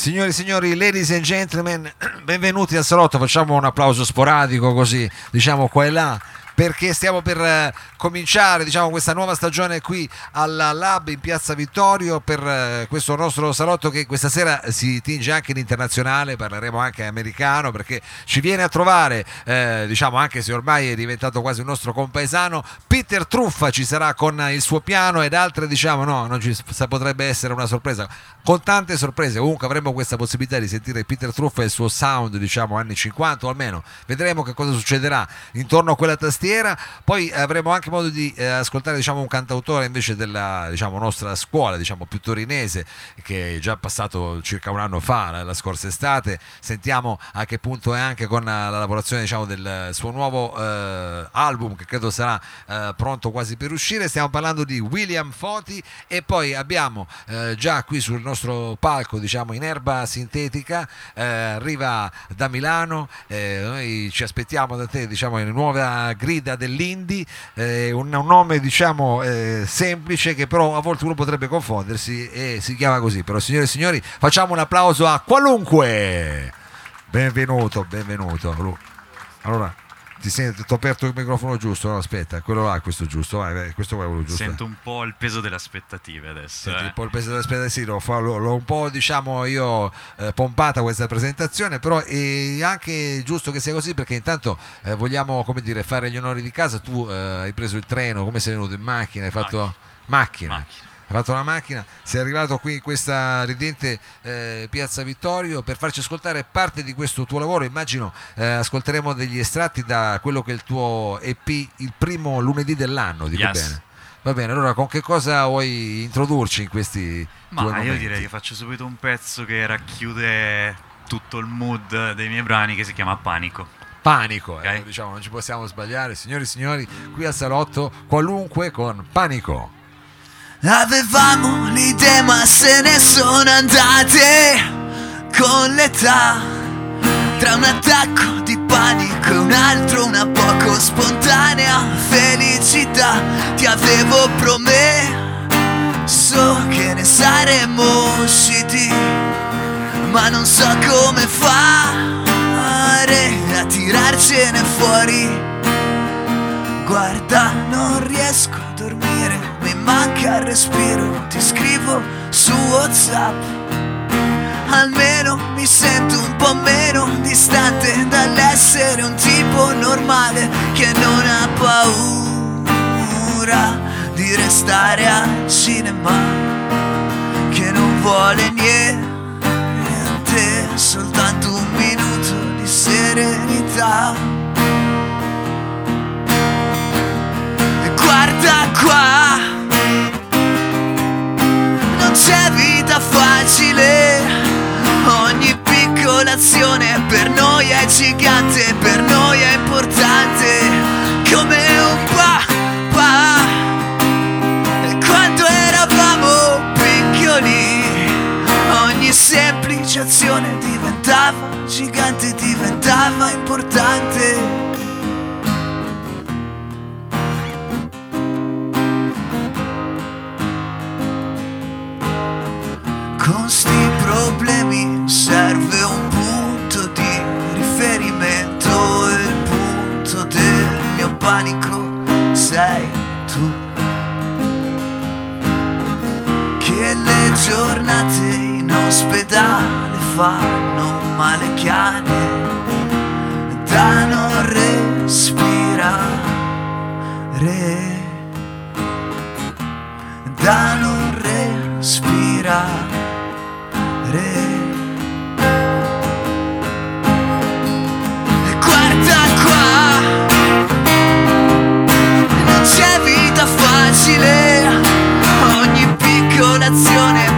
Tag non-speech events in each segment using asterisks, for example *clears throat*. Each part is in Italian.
Signori e signori, ladies and gentlemen, *clears throat* benvenuti al salotto. Facciamo un applauso sporadico così, diciamo qua e là perché stiamo per eh, cominciare diciamo, questa nuova stagione qui alla Lab in Piazza Vittorio per eh, questo nostro salotto che questa sera si tinge anche in internazionale, parleremo anche americano perché ci viene a trovare, eh, diciamo anche se ormai è diventato quasi un nostro compaesano, Peter Truffa ci sarà con il suo piano ed altre diciamo no, non ci potrebbe essere una sorpresa, con tante sorprese, comunque avremo questa possibilità di sentire Peter Truffa e il suo sound diciamo anni 50 o almeno, vedremo che cosa succederà intorno a quella tastiera tastiera, poi avremo anche modo di eh, ascoltare diciamo, un cantautore invece della diciamo, nostra scuola, diciamo, più torinese, che è già passato circa un anno fa, la scorsa estate, sentiamo a che punto è anche con la lavorazione diciamo, del suo nuovo eh, album che credo sarà eh, pronto quasi per uscire, stiamo parlando di William Foti e poi abbiamo eh, già qui sul nostro palco diciamo, in erba sintetica, eh, arriva da Milano, eh, noi ci aspettiamo da te diciamo, in nuova griglia guida dell'Indy, eh, un, un, nome diciamo eh, semplice che però a volte uno potrebbe confondersi e si chiama così. Però signore e signori facciamo un applauso a qualunque. Benvenuto, benvenuto. Allora, ti senti, ti ho aperto il microfono giusto? No, aspetta, quello là è questo giusto, vai, questo qua è quello giusto. Sento un po' il peso delle aspettative adesso. Senti eh. un po' il peso delle aspettative, sì, l'ho, l'ho, l'ho un po' diciamo io eh, pompata questa presentazione, però è anche giusto che sia così perché intanto eh, vogliamo come dire fare gli onori di casa, tu eh, hai preso il treno, come sei venuto in macchina, hai fatto macchina. macchina ha fatto la macchina, sei arrivato qui in questa ridente eh, Piazza Vittorio per farci ascoltare parte di questo tuo lavoro. Immagino eh, ascolteremo degli estratti da quello che è il tuo EP il primo lunedì dell'anno, dico yes. bene. Va bene, allora con che cosa vuoi introdurci in questi Ma io momenti? direi che faccio subito un pezzo che racchiude tutto il mood dei miei brani che si chiama Panico. Panico, okay. eh, diciamo, non ci possiamo sbagliare. Signori e signori, qui al salotto qualunque con Panico. Avevamo l'idea ma se ne sono andate con l'età. Tra un attacco di panico e un altro una poco spontanea felicità. Ti avevo promesso che ne saremmo usciti Ma non so come fare a tirarcene fuori. Guarda, non riesco manca il respiro, ti scrivo su WhatsApp. Almeno mi sento un po' meno distante dall'essere un tipo normale che non ha paura di restare al cinema, che non vuole niente, gigante Diventava importante. Con sti problemi serve un punto di riferimento il punto del mio panico sei tu. Che le giornate in ospedale fanno male chiane da non respirare da non respirare. E guarda qua, non c'è vita facile, ogni piccola azione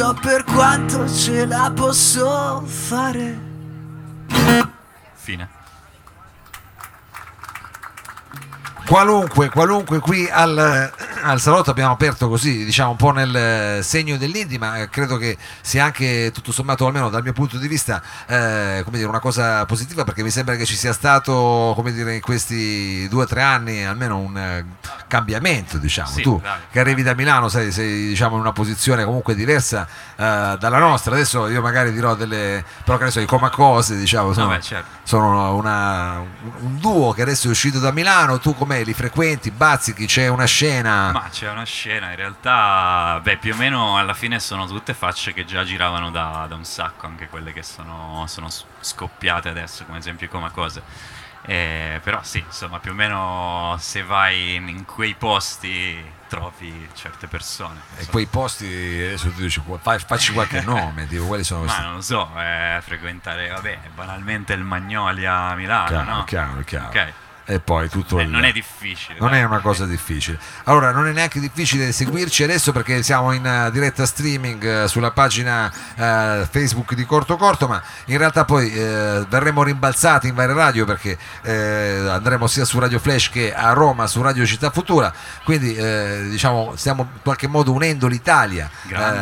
so per quanto ce la posso fare. Fine. Qualunque, qualunque qui al, al salotto abbiamo aperto così, diciamo un po' nel segno dell'indie, ma eh, credo che sia anche tutto sommato, almeno dal mio punto di vista, eh, come dire, una cosa positiva perché mi sembra che ci sia stato, come dire, in questi due o tre anni almeno un eh, cambiamento, diciamo. Sì, tu dai. che arrivi da Milano sei, sei, diciamo, in una posizione comunque diversa eh, dalla nostra, adesso io magari dirò delle, però che ne so, i Comacose, diciamo, sono, Vabbè, certo. sono una- un duo che adesso è uscito da Milano, tu com'è, li frequenti, bazzichi, c'è una scena... Ma c'è una scena, in realtà, beh, più o meno alla fine sono tutte facce che già giravano da, da un sacco, anche quelle che sono, sono scoppiate adesso, come esempio come cose. Eh, però sì, insomma, più o meno se vai in, in quei posti trovi certe persone. E quei posti, adesso tu dici, facci qualche *laughs* nome, tipo, quali sono Ma questi? non lo so, eh, frequentare, vabbè, banalmente il Magnolia a Milano, Chiaro, no? chiaro, chiaro. Ok. E poi tutto Eh, il... non è difficile. Non dai. è una cosa difficile. Allora, non è neanche difficile seguirci adesso perché siamo in eh, diretta streaming eh, sulla pagina eh, Facebook di Corto Corto, ma in realtà poi verremo rimbalzati in varie radio perché andremo sia su Radio Flash che a Roma su Radio Città Futura. Quindi diciamo stiamo in qualche modo unendo l'Italia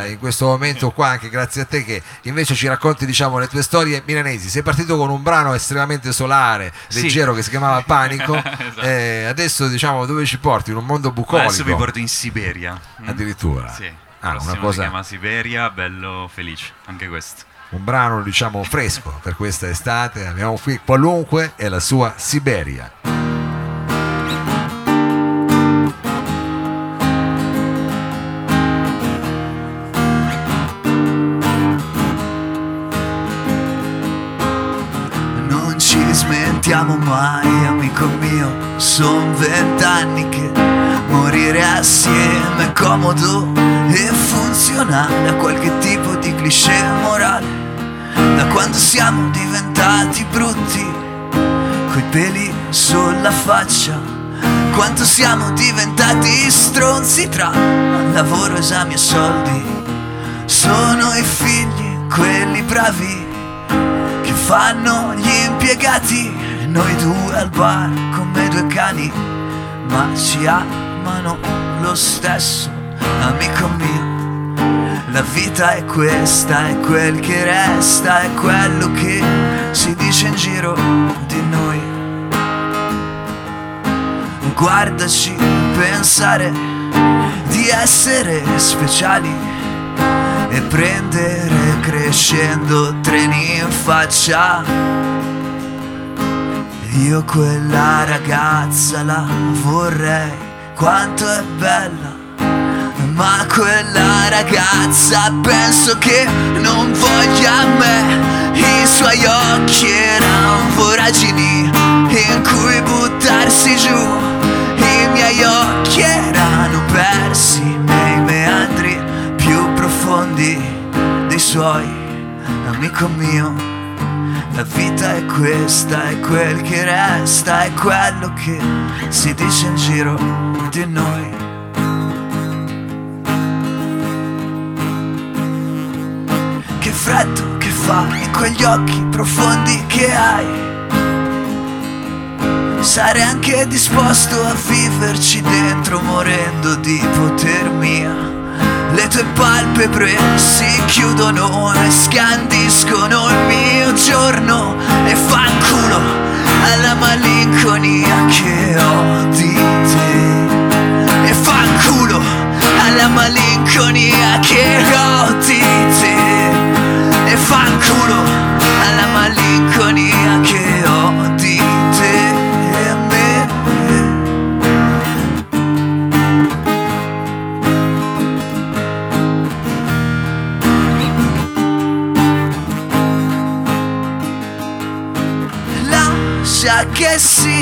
in questo momento qua, anche grazie a te che invece ci racconti diciamo le tue storie milanesi. Sei partito con un brano estremamente solare, Sì. leggero che si chiamava Panico. *laughs* Esatto. Eh, adesso diciamo dove ci porti? In un mondo bucolico. Adesso vi porto in Siberia. Mm? Addirittura. Sì. Ah, una cosa- si chiama Siberia, bello felice, anche questo. Un brano diciamo fresco per questa estate. Abbiamo qui qualunque e la sua Siberia. Smentiamo mai, amico mio. Sono vent'anni che morire assieme è comodo e funzionale a qualche tipo di cliché morale. Da quando siamo diventati brutti, coi peli sulla faccia. Quanto siamo diventati stronzi tra lavoro, esami e soldi. Sono i figli, quelli bravi che fanno gli impiegati noi due al bar come due cani ma ci amano lo stesso amico mio la vita è questa è quel che resta è quello che si dice in giro di noi guardaci pensare di essere speciali e prendere crescendo treni in faccia. Io quella ragazza la vorrei, quanto è bella. Ma quella ragazza penso che non voglia me. I suoi occhi erano voragini in cui buttarsi giù. I miei occhi erano persi nei meandri più profondi dei suoi, amico mio. La vita è questa, è quel che resta, è quello che si dice in giro di noi. Che freddo che fa in quegli occhi profondi che hai. Sarei anche disposto a viverci dentro morendo di ipotermia. Le tue palpebre si chiudono e scandiscono malinconia che ho di te. E fanculo alla malinconia che ho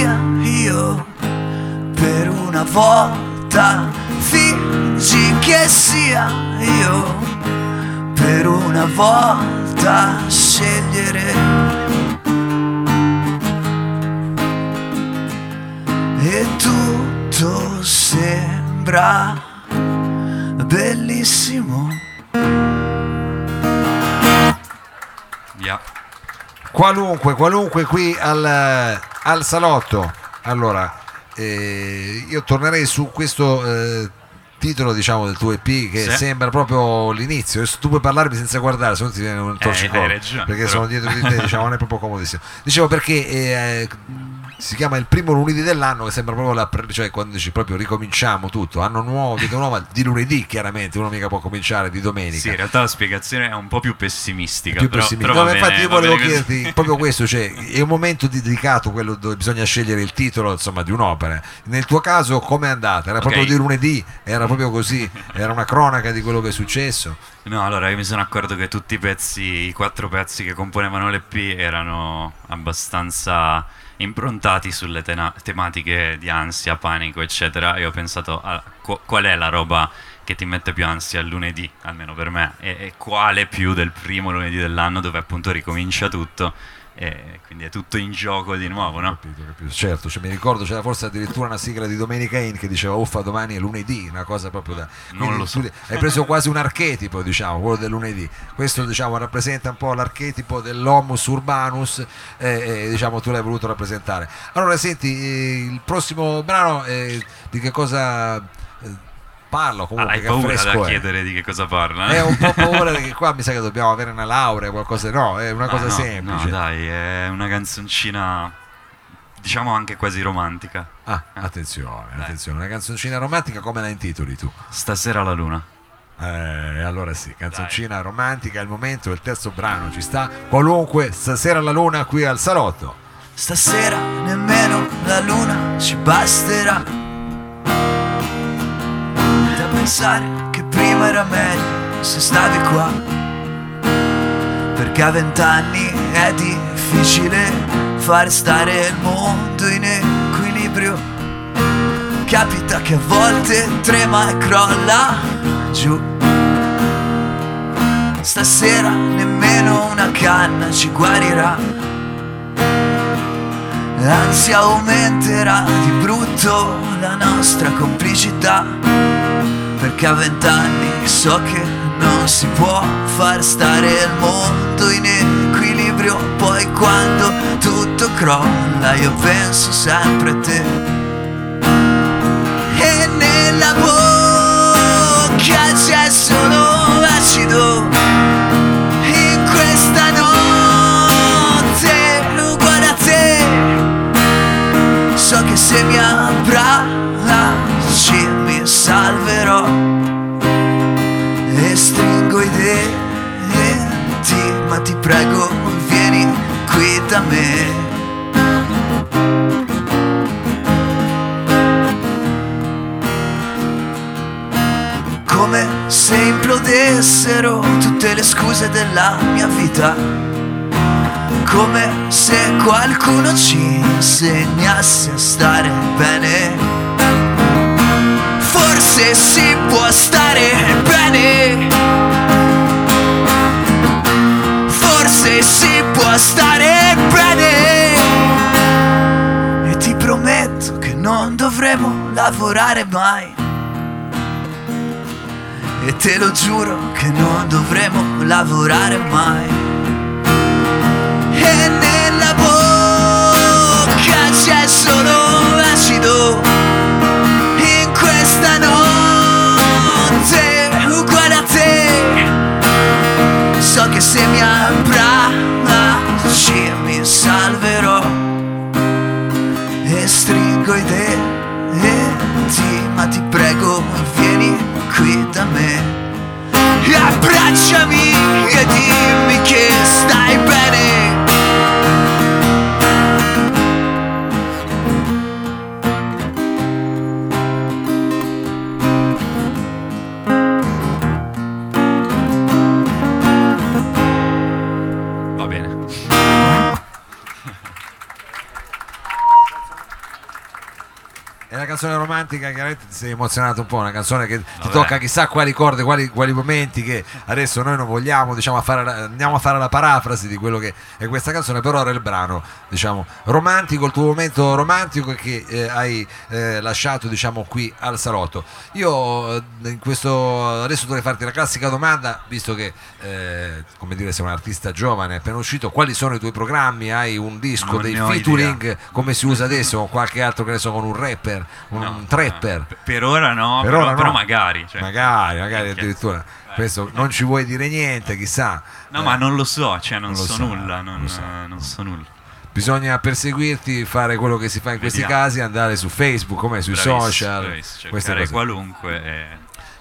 sia io per una volta, fingi che sia io per una volta scegliere. E tutto sembra bellissimo. Via. Qualunque, qualunque qui al, al salotto. Allora, eh, io tornerei su questo eh, titolo diciamo del tuo EP che Sì. sembra proprio l'inizio Adesso tu puoi parlarmi senza guardare se no ti viene un torcicollo ragione, perché però. sono dietro di te diciamo non è proprio comodissimo dicevo perché eh, si chiama il primo lunedì dell'anno che sembra proprio la pre- cioè quando dici proprio ricominciamo tutto anno nuovo vita nuova di lunedì chiaramente uno mica può cominciare di domenica Sì, in realtà la spiegazione è un po' più pessimistica. più però, pessimista. però No, ma infatti bene- io volevo bene chiederti proprio questo, cioè è un momento di- dedicato quello dove bisogna scegliere il titolo insomma, di un'opera. Nel tuo caso come è andata? Era Ok. proprio di lunedì, era proprio così, era una cronaca di quello che è successo. No, allora io mi sono accorto che tutti i pezzi, i quattro pezzi che componevano l'EP erano abbastanza improntati sulle tena- tematiche di ansia, panico, eccetera. E ho pensato a qu- qual è la roba che ti mette più ansia il lunedì, almeno per me, e, e quale più del primo lunedì dell'anno dove appunto ricomincia tutto. E quindi è tutto in gioco di nuovo, no? Capito, capito. Certo, cioè, mi ricordo c'era forse addirittura una sigla di Domenica In che diceva uffa domani è lunedì, una cosa proprio da... Non lo so. Hai preso quasi un archetipo, diciamo, quello del lunedì. Questo diciamo rappresenta un po' l'archetipo dell'homus urbanus e, e, diciamo tu l'hai voluto rappresentare. Allora senti, eh, il prossimo brano eh, di che cosa eh, parlo Ah, comunque? hai che paura affresco da è? chiedere di che cosa parla? È un po' *laughs* paura perché qua mi sa che dobbiamo avere una laurea, qualcosa, no, è una Ah, cosa no, semplice. No, dai, è una canzoncina, diciamo anche quasi romantica. Ah, attenzione, Dai. attenzione, una canzoncina romantica come la intitoli tu? Stasera la luna. Eh, allora sì, canzoncina romantica, è il momento, il terzo brano ci sta. Qualunque, stasera la luna qui al salotto. Stasera nemmeno la luna ci basterà pensare che prima era meglio se stavi qua. Perché a vent'anni è difficile far stare il mondo in equilibrio. Capita che a volte trema e crolla giù. Stasera nemmeno una canna ci guarirà. Anzi aumenterà di brutto la nostra complicità Perché a vent'anni so che non si può far stare il mondo in equilibrio. Poi quando tutto crolla io penso sempre a te. E nella bocca c'è solo acido. In questa notte uguale te. So che se mi ti prego vieni qui da me Come se implodessero tutte le scuse della mia vita come se qualcuno ci insegnasse a stare bene. Forse si può stare bene. Forse si può stare bene. E ti prometto che non dovremo lavorare mai. E te lo giuro che non dovremo lavorare mai. E nella bocca c'è solo acido Ti prego vieni qui da me. Abbracciami e dimmi che stai bene canzone romantica, chiaramente ti sei emozionato un po', una canzone che ti Vabbè. tocca chissà quali corde, quali, quali momenti che adesso noi non vogliamo, diciamo, a fare la- andiamo a fare la parafrasi di quello che è questa canzone, però era il brano, diciamo, romantico, il tuo momento romantico che eh, hai eh, lasciato, diciamo, qui al salotto. Io eh, in questo adesso dovrei farti la classica domanda, visto che eh, come dire sei un artista giovane, appena uscito, quali sono i tuoi programmi? Hai un disco, Non dei featuring come si usa adesso, o qualche altro che ne so, con un rapper, un No, trapper? no, per ora no, Per però, ora no. però magari. cioè. magari, magari addirittura. Eh, Questo non ci vuoi dire niente, chissà. No, Eh, ma non lo so, cioè non, so sa, nulla, non non, sa. eh, non so nulla. Bisogna perseguirti, fare quello che si fa in questi Vediamo. casi, andare su Facebook, come sui Bravissimo, social, bravissimo, cercare qualunque e-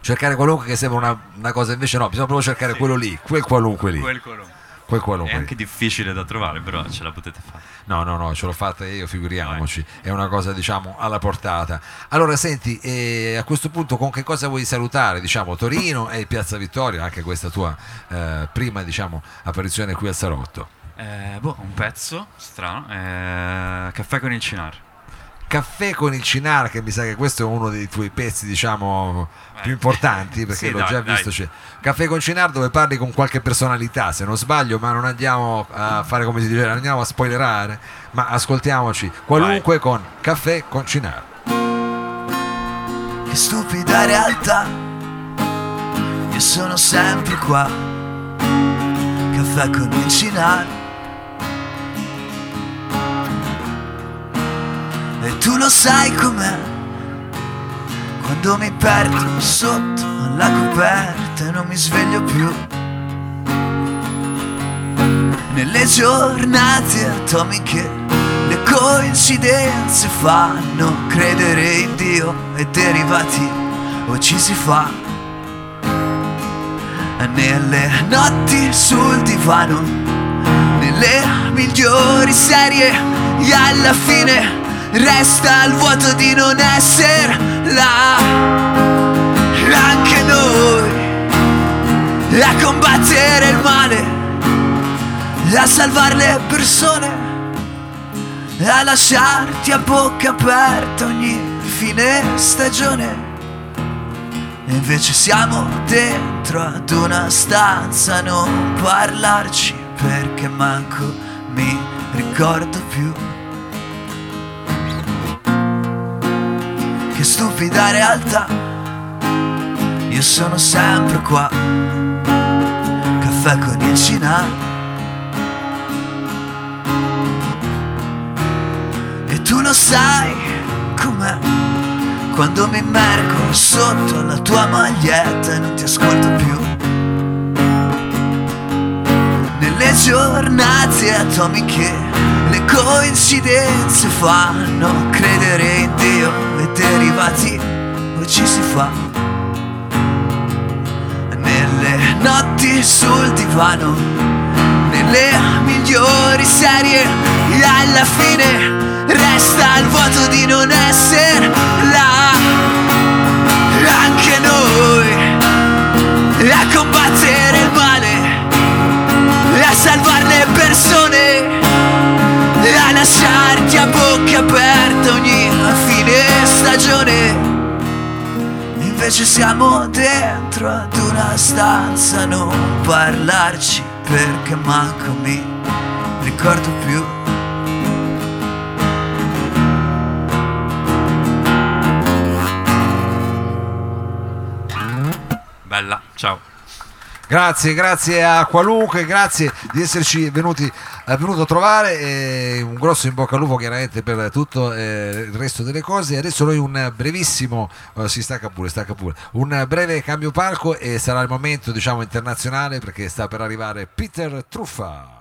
cercare qualunque che sembra una, una cosa, invece no, bisogna proprio cercare Sì. quello lì, quel qualunque lì, quel qualunque. Quel È qualunque lì. anche difficile da trovare, però ce la potete fare. No, no, no, ce l'ho fatta io, figuriamoci, è una cosa diciamo alla portata. Allora senti, eh, a questo punto con che cosa vuoi salutare? Diciamo Torino e Piazza Vittoria, anche questa tua eh, prima diciamo apparizione qui al Salotto. Eh, boh, un pezzo strano. eh, caffè con il Cinar. Caffè con il Cinar, che mi sa che questo è uno dei tuoi pezzi, diciamo, Eh, più importanti, perché sì, l'ho dai, già dai. visto. C'è. Caffè con Cinar dove parli con qualche personalità, se non sbaglio, ma non andiamo a fare come si dice, non andiamo a spoilerare, ma ascoltiamoci qualunque con Caffè con Cinar. Che stupida realtà, io sono sempre qua. Caffè con il Cinar. E tu lo sai com'è, quando mi perdo sotto alla coperta e non mi sveglio più. Nelle giornate atomiche le coincidenze fanno credere in Dio e derivati o ci si fa. Nelle notti sul divano, nelle migliori serie e alla fine resta il vuoto di non essere là. Anche noi a combattere il male a salvare le persone, a lasciarti a bocca aperta ogni fine stagione. E invece siamo dentro ad una stanza non parlarci perché manco mi ricordo più. Stupida realtà, io sono sempre qua, caffè con il Cinar. E tu lo sai com'è quando mi immergo sotto la tua maglietta e non ti ascolto più. Nelle giornate atomiche le coincidenze fanno credere sul divano, nelle migliori serie e alla fine resta il vuoto di non essere là. Anche noi a combattere il male, a salvare le persone, a lasciarti a bocca aperta ogni fine stagione. Invece siamo dentro ad una stanza non parlarci perché manco mi ricordo più. Bella, ciao. Grazie, grazie a qualunque, grazie di esserci venuti, eh, venuto a trovare. e un grosso in bocca al lupo chiaramente per tutto eh, il resto delle cose. Adesso noi un brevissimo, eh, si stacca pure, stacca pure, un breve cambio palco e sarà il momento diciamo internazionale perché sta per arrivare Peter Truffa.